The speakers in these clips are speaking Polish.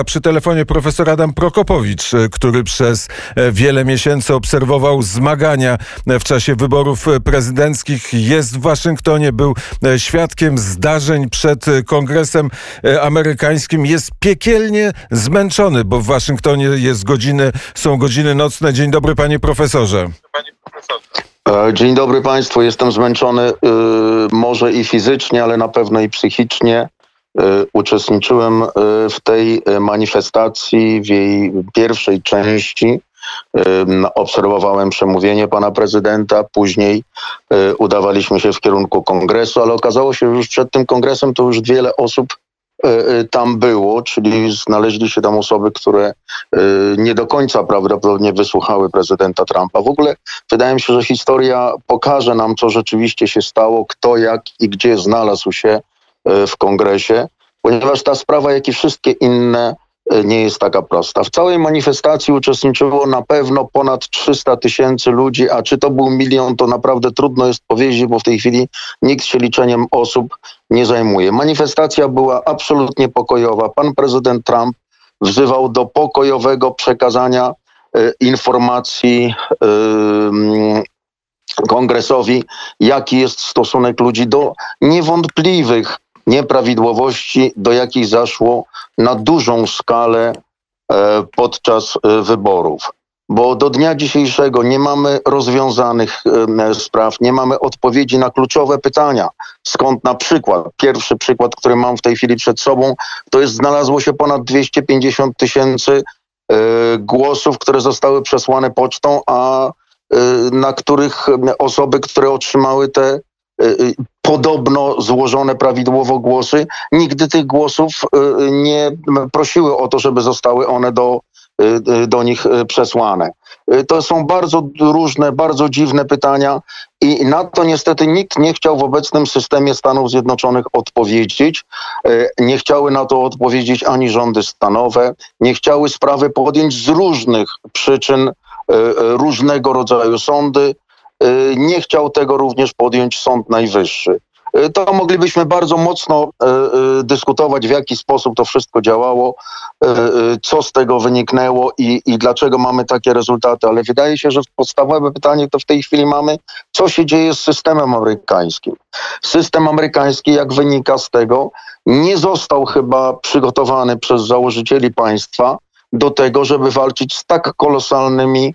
A przy telefonie profesor Adam Prokopowicz, e, który przez e, wiele miesięcy obserwował zmagania e, w czasie wyborów prezydenckich. Jest w Waszyngtonie, był świadkiem zdarzeń przed Kongresem Amerykańskim. Jest piekielnie zmęczony, bo w Waszyngtonie jest godziny, są godziny nocne. Dzień dobry, panie profesorze. Dzień dobry Państwu. Jestem zmęczony, może i fizycznie, ale na pewno i psychicznie. Y, uczestniczyłem y, w tej y, manifestacji, w jej pierwszej części. Obserwowałem przemówienie pana prezydenta, później udawaliśmy się w kierunku kongresu, ale okazało się, że już przed tym kongresem to już wiele osób tam było, czyli znaleźli się tam osoby, które nie do końca prawdopodobnie wysłuchały prezydenta Trumpa. W ogóle wydaje mi się, że historia pokaże nam, co rzeczywiście się stało, kto, jak i gdzie znalazł się w kongresie, ponieważ ta sprawa, jak i wszystkie inne, e, nie jest taka prosta. W całej manifestacji uczestniczyło na pewno ponad 300 tysięcy ludzi, a czy to był milion, to naprawdę trudno jest powiedzieć, bo w tej chwili nikt się liczeniem osób nie zajmuje. Manifestacja była absolutnie pokojowa. Pan prezydent Trump wzywał do pokojowego przekazania e, informacji e, kongresowi, jaki jest stosunek ludzi do niewątpliwych nieprawidłowości, do jakich zaszło na dużą skalę e, podczas e, wyborów. Bo do dnia dzisiejszego nie mamy rozwiązanych e, spraw, nie mamy odpowiedzi na kluczowe pytania. Skąd na przykład, pierwszy przykład, który mam w tej chwili przed sobą, to jest znalazło się ponad 250 tysięcy głosów, które zostały przesłane pocztą, a na których osoby, które otrzymały te podobno złożone prawidłowo głosy, nigdy tych głosów y, nie prosiły o to, żeby zostały one do, y, y, do nich przesłane. To są bardzo różne, bardzo dziwne pytania i na to niestety nikt nie chciał w obecnym systemie Stanów Zjednoczonych odpowiedzieć. Nie chciały na to odpowiedzieć ani rządy stanowe, nie chciały sprawy podjąć z różnych przyczyn, różnego rodzaju sądy, Y, nie chciał tego również podjąć Sąd Najwyższy. Y, to moglibyśmy bardzo mocno y, dyskutować, w jaki sposób to wszystko działało, co z tego wyniknęło i, i dlaczego mamy takie rezultaty, ale wydaje się, że podstawowe pytanie to w tej chwili mamy, co się dzieje z systemem amerykańskim. System amerykański, jak wynika z tego, nie został chyba przygotowany przez założycieli państwa do tego, żeby walczyć z tak kolosalnymi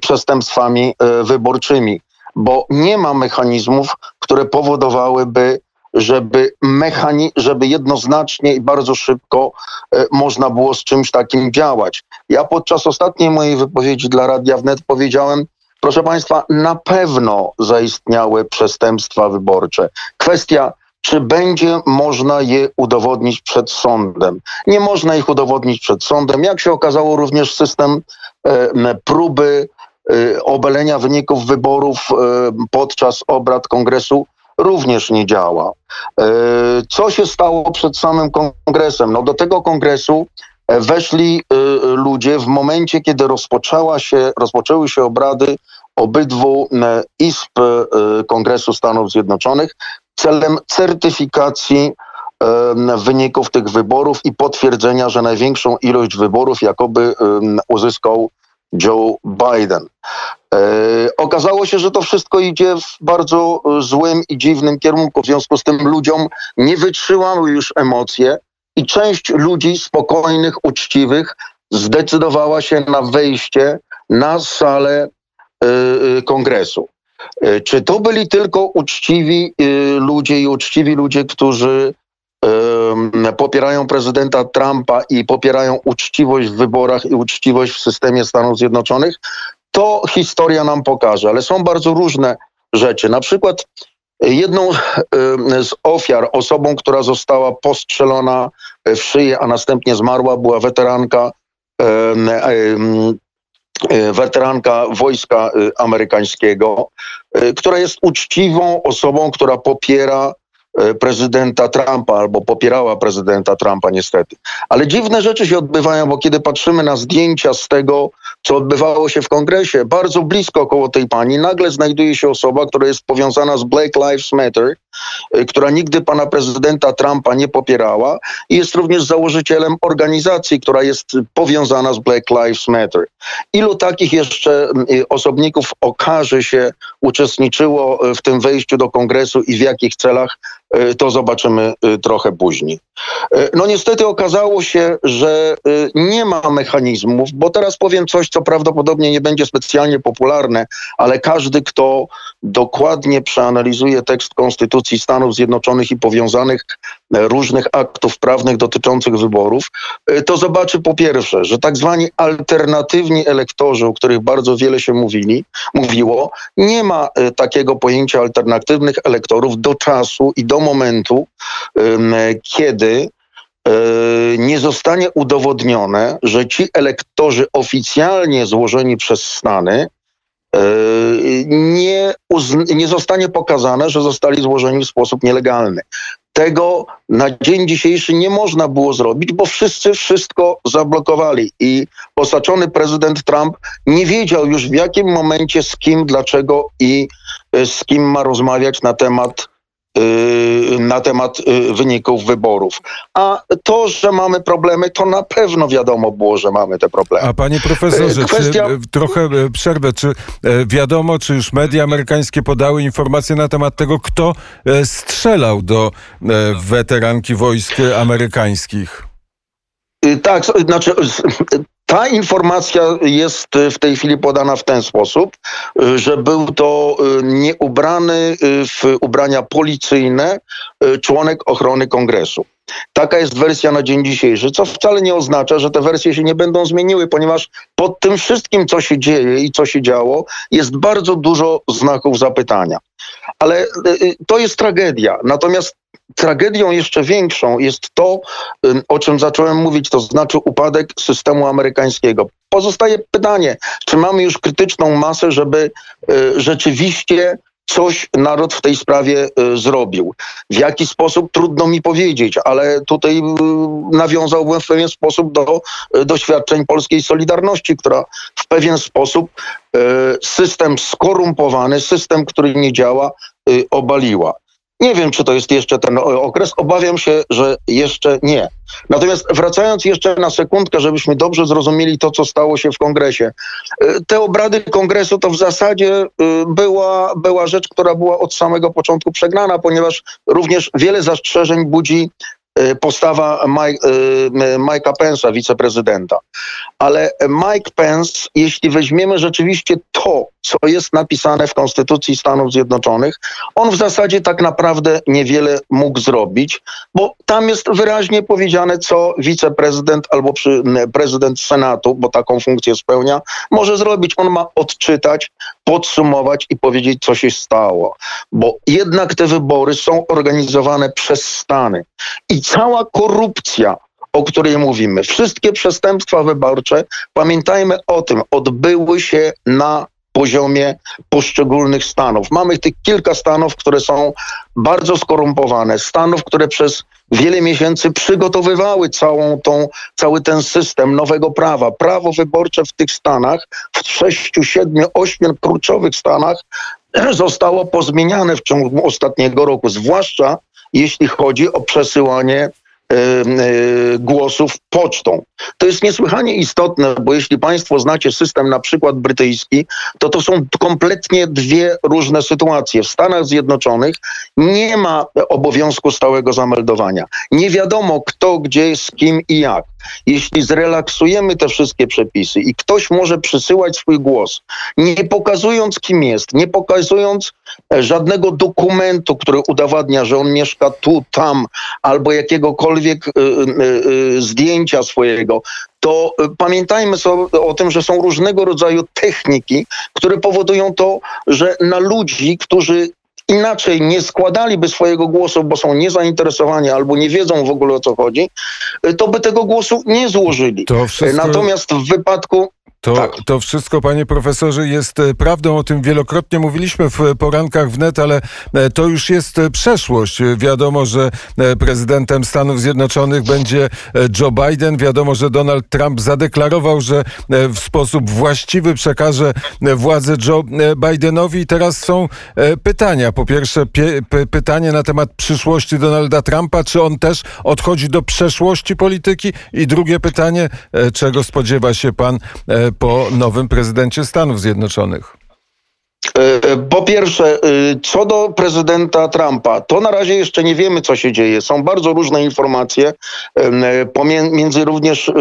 przestępstwami e, wyborczymi, bo nie ma mechanizmów, które powodowałyby, żeby, mechani- żeby jednoznacznie i bardzo szybko e, można było z czymś takim działać. Ja podczas ostatniej mojej wypowiedzi dla Radia Wnet powiedziałem, proszę Państwa, na pewno zaistniały przestępstwa wyborcze. Kwestia czy będzie można je udowodnić przed sądem. Nie można ich udowodnić przed sądem. Jak się okazało, również system e, próby e, obalenia wyników wyborów e, podczas obrad kongresu również nie działa. Co się stało przed samym kongresem? No do tego kongresu weszli ludzie w momencie, kiedy rozpoczęła się, rozpoczęły się obrady obydwu izb Kongresu Stanów Zjednoczonych celem certyfikacji wyników tych wyborów i potwierdzenia, że największą ilość wyborów jakoby uzyskał Joe Biden. E, okazało się, że to wszystko idzie w bardzo złym i dziwnym kierunku. W związku z tym ludziom nie wytrzymały już emocje i część ludzi spokojnych, uczciwych zdecydowała się na wejście na salę e, e, kongresu. E, czy to byli tylko uczciwi e, ludzie i uczciwi ludzie, którzy popierają prezydenta Trumpa i popierają uczciwość w wyborach i uczciwość w systemie Stanów Zjednoczonych? To historia nam pokaże, ale są bardzo różne rzeczy. Na przykład jedną z ofiar, osobą, która została postrzelona w szyję, a następnie zmarła, była weteranka E, weteranka wojska e, amerykańskiego, e, która jest uczciwą osobą, która popiera e, prezydenta Trumpa albo popierała prezydenta Trumpa niestety. Ale dziwne rzeczy się odbywają, bo kiedy patrzymy na zdjęcia z tego, co odbywało się w kongresie, bardzo blisko koło tej pani, nagle znajduje się osoba, która jest powiązana z Black Lives Matter, y, która nigdy pana prezydenta Trumpa nie popierała i jest również założycielem organizacji, która jest powiązana z Black Lives Matter. Ilu takich jeszcze y, osobników okaże się, uczestniczyło w tym wejściu do kongresu i w jakich celach, to zobaczymy trochę później. No niestety okazało się, że nie ma mechanizmów, bo teraz powiem coś, co prawdopodobnie nie będzie specjalnie popularne, ale każdy, kto dokładnie przeanalizuje tekst Konstytucji Stanów Zjednoczonych i powiązanych e, różnych aktów prawnych dotyczących wyborów, e, to zobaczy po pierwsze, że tak zwani alternatywni elektorzy, o których bardzo wiele się mówili, mówiło, nie ma e, takiego pojęcia alternatywnych elektorów do czasu i do momentu, kiedy nie zostanie udowodnione, że ci elektorzy oficjalnie złożeni przez Stany nie, nie zostanie pokazane, że zostali złożeni w sposób nielegalny. Tego na dzień dzisiejszy nie można było zrobić, bo wszyscy wszystko zablokowali. I osaczony prezydent Trump nie wiedział już w jakim momencie, z kim, dlaczego i z kim ma rozmawiać na temat na temat y, wyników wyborów. A to, że mamy problemy, to na pewno wiadomo było, że mamy te problemy. A panie profesorze, Kwestia... czy, trochę przerwę, czy wiadomo, czy już media amerykańskie podały informacje na temat tego, kto strzelał do weteranki wojsk amerykańskich? Y, tak, znaczy ta informacja jest w tej chwili podana w ten sposób, że był to y, nieubrany y, w ubrania policyjne y, członek ochrony kongresu. Taka jest wersja na dzień dzisiejszy, co wcale nie oznacza, że te wersje się nie będą zmieniły, ponieważ pod tym wszystkim, co się dzieje i co się działo, jest bardzo dużo znaków zapytania. Ale to jest tragedia. Natomiast tragedią jeszcze większą jest to, o czym zacząłem mówić, to znaczy upadek systemu amerykańskiego. Pozostaje pytanie, czy mamy już krytyczną masę, żeby y, rzeczywiście coś naród w tej sprawie y, zrobił. W jaki sposób trudno mi powiedzieć, ale tutaj y, nawiązałbym w pewien sposób do doświadczeń polskiej Solidarności, która w pewien sposób system skorumpowany, system, który nie działa, obaliła. Nie wiem, czy to jest jeszcze ten okres. Obawiam się, że jeszcze nie. Natomiast wracając jeszcze na sekundkę, żebyśmy dobrze zrozumieli to, co stało się w kongresie. Y, te obrady kongresu to w zasadzie y, była, była rzecz, która była od samego początku przegnana, ponieważ również wiele zastrzeżeń budzi Y, postawa Mike, Mike'a Pence'a, wiceprezydenta. Ale Mike Pence, jeśli weźmiemy rzeczywiście to, co jest napisane w Konstytucji Stanów Zjednoczonych, on w zasadzie tak naprawdę niewiele mógł zrobić, bo tam jest wyraźnie powiedziane, co wiceprezydent albo prezydent Senatu, bo taką funkcję spełnia, może zrobić. On ma odczytać, podsumować i powiedzieć, co się stało. Bo jednak te wybory są organizowane przez Stany. I cała korupcja, o której mówimy, wszystkie przestępstwa wyborcze, pamiętajmy o tym, odbyły się na poziomie poszczególnych stanów. Mamy tych kilka stanów, które są bardzo skorumpowane, stanów, które przez wiele miesięcy przygotowywały całą tą, cały ten system nowego prawa. Prawo wyborcze w tych stanach, w sześciu, siedmiu, ośmiu kluczowych stanach zostało pozmieniane w ciągu ostatniego roku, zwłaszcza jeśli chodzi o przesyłanie głosów pocztą. To jest niesłychanie istotne, bo jeśli Państwo znacie system na przykład brytyjski, to to są kompletnie dwie różne sytuacje. W Stanach Zjednoczonych nie ma obowiązku stałego zameldowania. Nie wiadomo kto, gdzie, z kim i jak. Jeśli zrelaksujemy te wszystkie przepisy i ktoś może przysyłać swój głos, nie pokazując kim jest, nie pokazując żadnego dokumentu, który udowadnia, że on mieszka tu, tam, albo jakiegokolwiek y, y, y, zdjęcia swojego, to pamiętajmy sobie o tym, że są różnego rodzaju techniki, które powodują to, że na ludzi, którzy inaczej nie składaliby swojego głosu, bo są niezainteresowani albo nie wiedzą w ogóle o co chodzi, to by tego głosu nie złożyli. Wszystko... Natomiast w wypadku To, tak. to wszystko, panie profesorze, jest e, prawdą. O tym wielokrotnie mówiliśmy w porankach wnet, ale e, to już jest e, przeszłość. Wiadomo, że prezydentem Stanów Zjednoczonych będzie Joe Biden. Wiadomo, że Donald Trump zadeklarował, że w sposób właściwy przekaże władzę Joe Bidenowi. I teraz są pytania. Po pierwsze, pytanie na temat przyszłości Donalda Trumpa. Czy on też odchodzi do przeszłości polityki? I drugie pytanie, czego spodziewa się pan po nowym prezydencie Stanów Zjednoczonych? E, po pierwsze, e, co do prezydenta Trumpa, to na razie jeszcze nie wiemy, co się dzieje. Są bardzo różne informacje, między również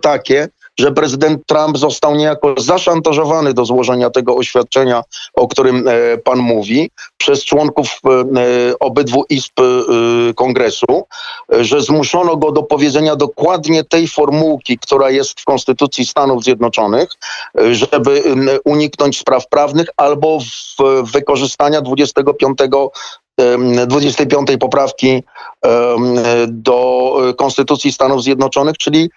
takie, że prezydent Trump został niejako zaszantażowany do złożenia tego oświadczenia, o którym e, pan mówi, przez członków e, e, obydwu izb kongresu, że zmuszono go do powiedzenia dokładnie tej formułki, która jest w Konstytucji Stanów Zjednoczonych, żeby uniknąć spraw prawnych albo wykorzystania 25 25 poprawki do Konstytucji Stanów Zjednoczonych, czyli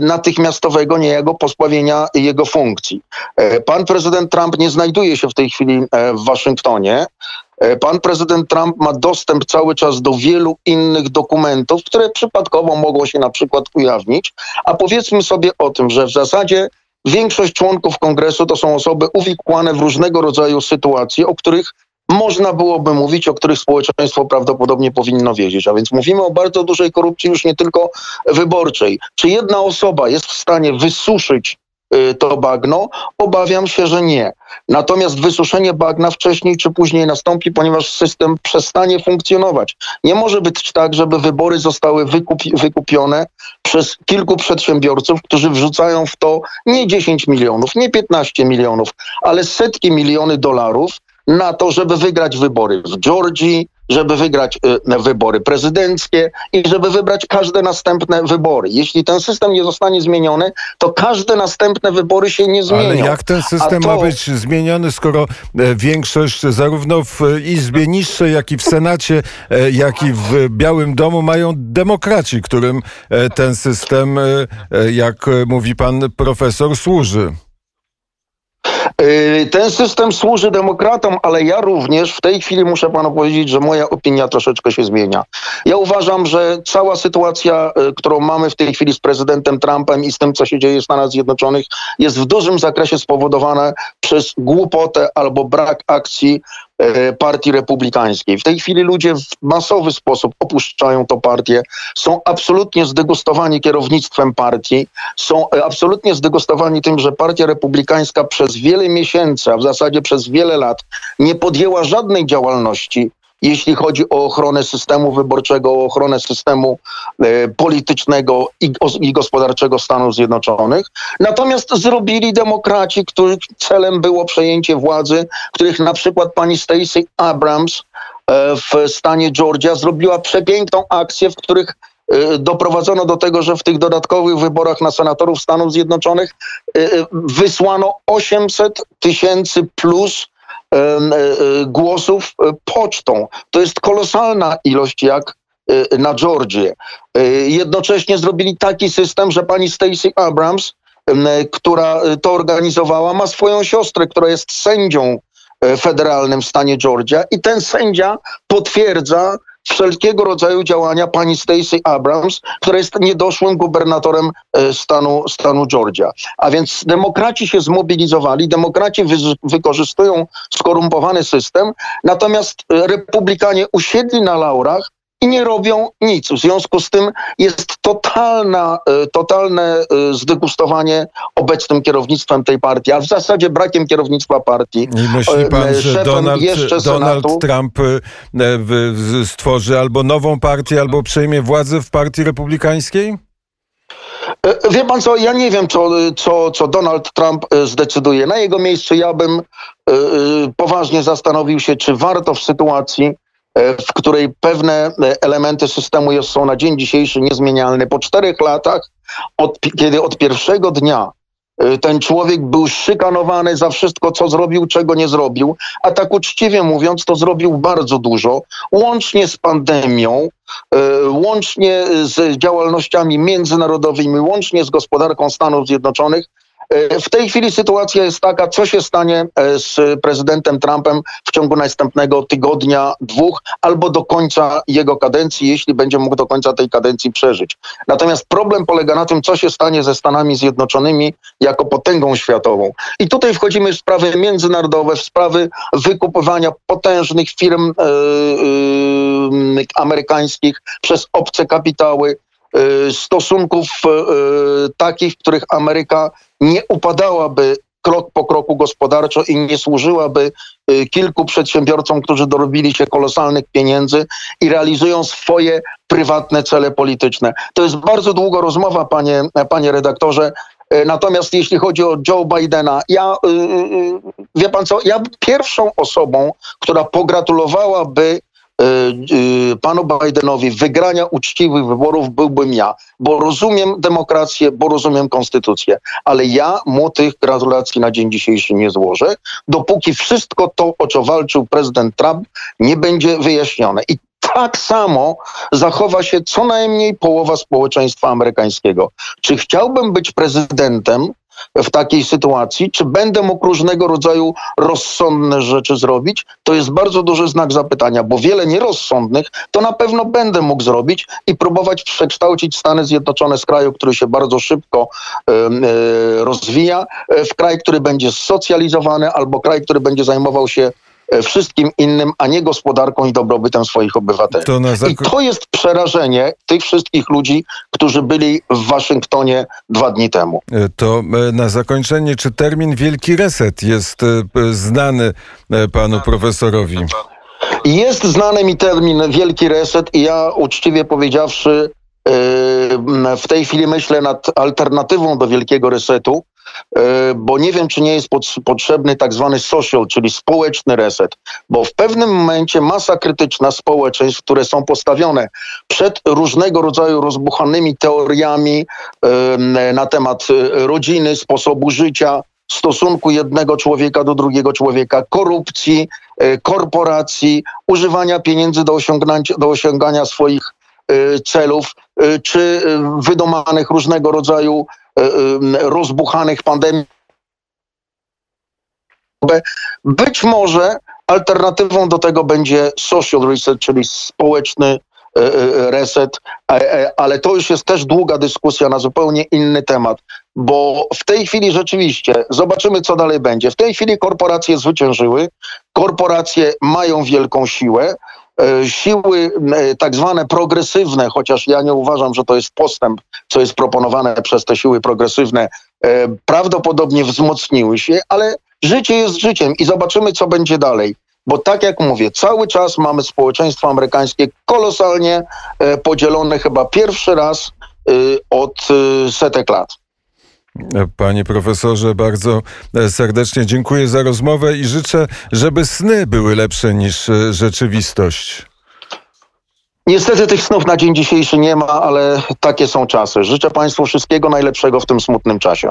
natychmiastowego niejako pozbawienia jego funkcji. E, pan prezydent Trump nie znajduje się w tej chwili e, w Waszyngtonie. Pan prezydent Trump ma dostęp cały czas do wielu innych dokumentów, które przypadkowo mogą się na przykład ujawnić, a powiedzmy sobie o tym, że w zasadzie większość członków kongresu to są osoby uwikłane w różnego rodzaju sytuacje, o których można byłoby mówić, o których społeczeństwo prawdopodobnie powinno wiedzieć. A więc mówimy o bardzo dużej korupcji już nie tylko wyborczej. Czy jedna osoba jest w stanie wysuszyć y, to bagno? Obawiam się, że nie. Natomiast wysuszenie bagna wcześniej czy później nastąpi, ponieważ system przestanie funkcjonować. Nie może być tak, żeby wybory zostały wykupi wykupione przez kilku przedsiębiorców, którzy wrzucają w to nie 10 milionów, nie 15 milionów, ale setki miliony dolarów na to, żeby wygrać wybory w Georgii, żeby wygrać y, wybory prezydenckie i żeby wybrać każde następne wybory. Jeśli ten system nie zostanie zmieniony, to każde następne wybory się nie zmienią. Ale jak ten system to... ma być zmieniony, skoro e, większość zarówno w Izbie Niższej, jak i w Senacie, e, jak i w Białym Domu mają demokraci, którym e, ten system, jak mówi pan profesor, służy? Y, ten system służy demokratom, ale ja również w tej chwili muszę panu powiedzieć, że moja opinia troszeczkę się zmienia. Ja uważam, że cała sytuacja, y, którą mamy w tej chwili z prezydentem Trumpem i z tym, co się dzieje w Stanach Zjednoczonych, jest w dużym zakresie spowodowana przez głupotę albo brak akcji partii Republikańskiej. W tej chwili ludzie w masowy sposób opuszczają tę partię, są absolutnie zdegustowani kierownictwem partii, są e, absolutnie zdegustowani tym, że Partia Republikańska przez wiele miesięcy, a w zasadzie przez wiele lat nie podjęła żadnej działalności jeśli chodzi o ochronę systemu wyborczego, o ochronę systemu e, politycznego i, i, gospodarczego Stanów Zjednoczonych. Natomiast zrobili demokraci, których celem było przejęcie władzy, których na przykład pani Stacey Abrams e, w stanie Georgia zrobiła przepiękną akcję, w których e, doprowadzono do tego, że w tych dodatkowych wyborach na senatorów Stanów Zjednoczonych wysłano 800 tysięcy plus głosów e, pocztą. To jest kolosalna ilość jak na Georgię. Jednocześnie zrobili taki system, że pani Stacey Abrams, która to organizowała, ma swoją siostrę, która jest sędzią federalnym w stanie Georgia i ten sędzia potwierdza wszelkiego rodzaju działania pani Stacey Abrams, która jest niedoszłym gubernatorem e, stanu, stanu Georgia. A więc demokraci się zmobilizowali, demokraci wy, wykorzystują skorumpowany system, natomiast e, republikanie usiedli na laurach i nie robią nic. W związku z tym jest totalna, e, totalne e, zdegustowanie obecnym kierownictwem tej partii, a w zasadzie brakiem kierownictwa partii. I myśli pan, e, że Donald, Donald Trump stworzy albo nową partię, albo przejmie władzę w partii republikańskiej? Wie pan co, ja nie wiem, co, co, co Donald Trump zdecyduje. Na jego miejscu ja bym poważnie zastanowił się, czy warto w sytuacji, w której pewne e, elementy systemu są na dzień dzisiejszy niezmienialne. Po czterech latach, od, kiedy od pierwszego dnia e, ten człowiek był szykanowany za wszystko, co zrobił, czego nie zrobił, a tak uczciwie mówiąc, to zrobił bardzo dużo, łącznie z pandemią, łącznie z działalnościami międzynarodowymi, łącznie z gospodarką Stanów Zjednoczonych. E, w tej chwili sytuacja jest taka, co się stanie e, z prezydentem Trumpem w ciągu następnego tygodnia, dwóch, albo do końca jego kadencji, jeśli będzie mógł do końca tej kadencji przeżyć. Natomiast problem polega na tym, co się stanie ze Stanami Zjednoczonymi jako potęgą światową. I tutaj wchodzimy w sprawy międzynarodowe, w sprawy wykupywania potężnych firm yy, yy, amerykańskich przez obce kapitały, stosunków takich, w których Ameryka nie upadałaby krok po kroku gospodarczo i nie służyłaby kilku przedsiębiorcom, którzy dorobili się kolosalnych pieniędzy i realizują swoje prywatne cele polityczne. To jest bardzo długa rozmowa, panie, panie redaktorze. Natomiast jeśli chodzi o Joe Bidena, ja, wie pan co, ja pierwszą osobą, która pogratulowałaby Y, y, panu Bidenowi wygrania uczciwych wyborów byłbym ja, bo rozumiem demokrację, bo rozumiem konstytucję, ale ja mu tych gratulacji na dzień dzisiejszy nie złożę, dopóki wszystko to, o co walczył prezydent Trump, nie będzie wyjaśnione. I tak samo zachowa się co najmniej połowa społeczeństwa amerykańskiego. Czy chciałbym być prezydentem, w takiej sytuacji, czy będę mógł różnego rodzaju rozsądne rzeczy zrobić, to jest bardzo duży znak zapytania, bo wiele nierozsądnych to na pewno będę mógł zrobić i próbować przekształcić Stany Zjednoczone z kraju, który się bardzo szybko y, rozwija, e, w kraj, który będzie socjalizowany albo kraj, który będzie zajmował się E, wszystkim innym, a nie gospodarką i dobrobytem swoich obywateli. To I to jest przerażenie tych wszystkich ludzi, którzy byli w Waszyngtonie dwa dni temu. E, to e, na zakończenie, czy termin Wielki Reset jest znany panu profesorowi? Jest znany mi termin Wielki Reset i ja uczciwie powiedziawszy w tej chwili myślę nad alternatywą do Wielkiego Resetu, E, bo nie wiem, czy nie jest potrzebny tak zwany social, czyli społeczny reset, bo w pewnym momencie masa krytyczna społeczeństw, które są postawione przed różnego rodzaju rozbuchanymi teoriami na temat e, rodziny, sposobu życia, stosunku jednego człowieka do drugiego człowieka, korupcji, e, korporacji, używania pieniędzy do do osiągania swoich celów, czy wydomanych różnego rodzaju E, e, rozbuchanych pandemii. Być może alternatywą do tego będzie social reset, czyli społeczny e, reset, ale to już jest też długa dyskusja na zupełnie inny temat, bo w tej chwili rzeczywiście zobaczymy, co dalej będzie. W tej chwili korporacje zwyciężyły, korporacje mają wielką siłę, E, siły tak zwane progresywne, chociaż ja nie uważam, że to jest postęp, co jest proponowane przez te siły progresywne, e, prawdopodobnie wzmocniły się, ale życie jest życiem i zobaczymy, co będzie dalej. Bo tak jak mówię, cały czas mamy społeczeństwo amerykańskie kolosalnie e, podzielone chyba pierwszy raz od setek lat. Panie profesorze, bardzo e, serdecznie dziękuję za rozmowę i życzę, żeby sny były lepsze niż e, rzeczywistość. Niestety tych snów na dzień dzisiejszy nie ma, ale takie są czasy. Życzę Państwu wszystkiego najlepszego w tym smutnym czasie.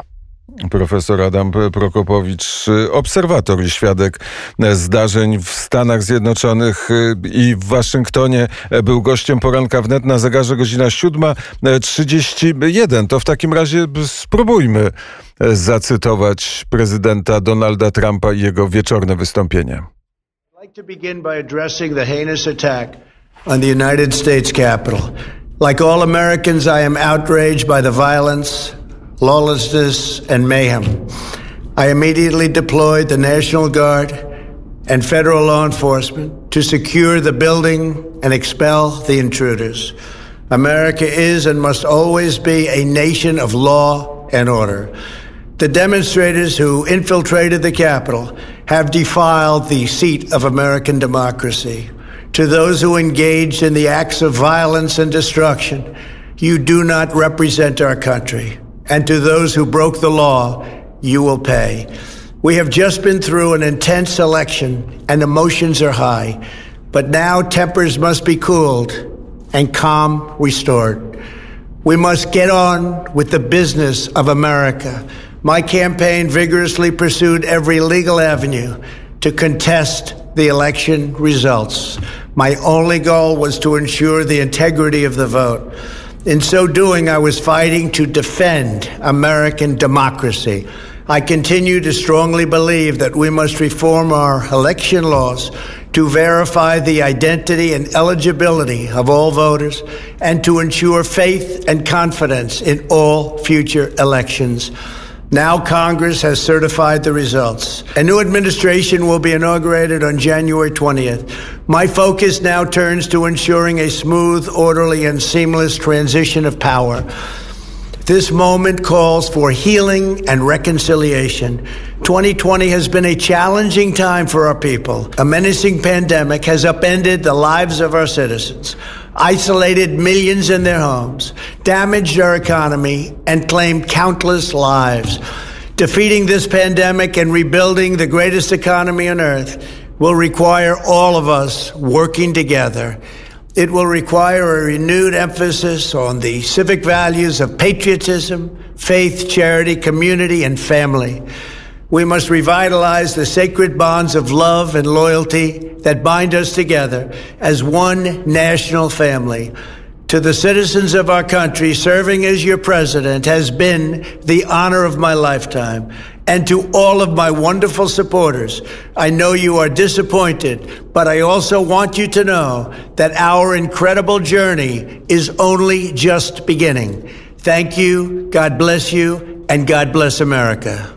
Profesor Adam Prokopowicz, obserwator i świadek zdarzeń w Stanach Zjednoczonych i w Waszyngtonie, był gościem poranka wnet na zegarze godzina 7.31. To w takim razie spróbujmy zacytować prezydenta Donalda Trumpa i jego wieczorne wystąpienie. on the United States Capitol. Like all Americans, I am outraged by the violence lawlessness, and mayhem. I immediately deployed the National Guard and federal law enforcement to secure the building and expel the intruders. America is and must always be a nation of law and order. The demonstrators who infiltrated the Capitol have defiled the seat of American democracy. To those who engaged in the acts of violence and destruction, you do not represent our country and to those who broke the law, you will pay. We have just been through an intense election and emotions are high, but now tempers must be cooled and calm restored. We must get on with the business of America. My campaign vigorously pursued every legal avenue to contest the election results. My only goal was to ensure the integrity of the vote. In so doing, I was fighting to defend American democracy. I continue to strongly believe that we must reform our election laws to verify the identity and eligibility of all voters and to ensure faith and confidence in all future elections. Now Congress has certified the results. A new administration will be inaugurated on January 20th. My focus now turns to ensuring a smooth, orderly, and seamless transition of power. This moment calls for healing and reconciliation. 2020 has been a challenging time for our people. A menacing pandemic has upended the lives of our citizens, isolated millions in their homes, damaged our economy, and claimed countless lives. Defeating this pandemic and rebuilding the greatest economy on earth will require all of us working together. It will require a renewed emphasis on the civic values of patriotism, faith, charity, community, and family. We must revitalize the sacred bonds of love and loyalty that bind us together as one national family. To the citizens of our country, serving as your president has been the honor of my lifetime. And to all of my wonderful supporters, I know you are disappointed, but I also want you to know that our incredible journey is only just beginning. Thank you, God bless you, and God bless America.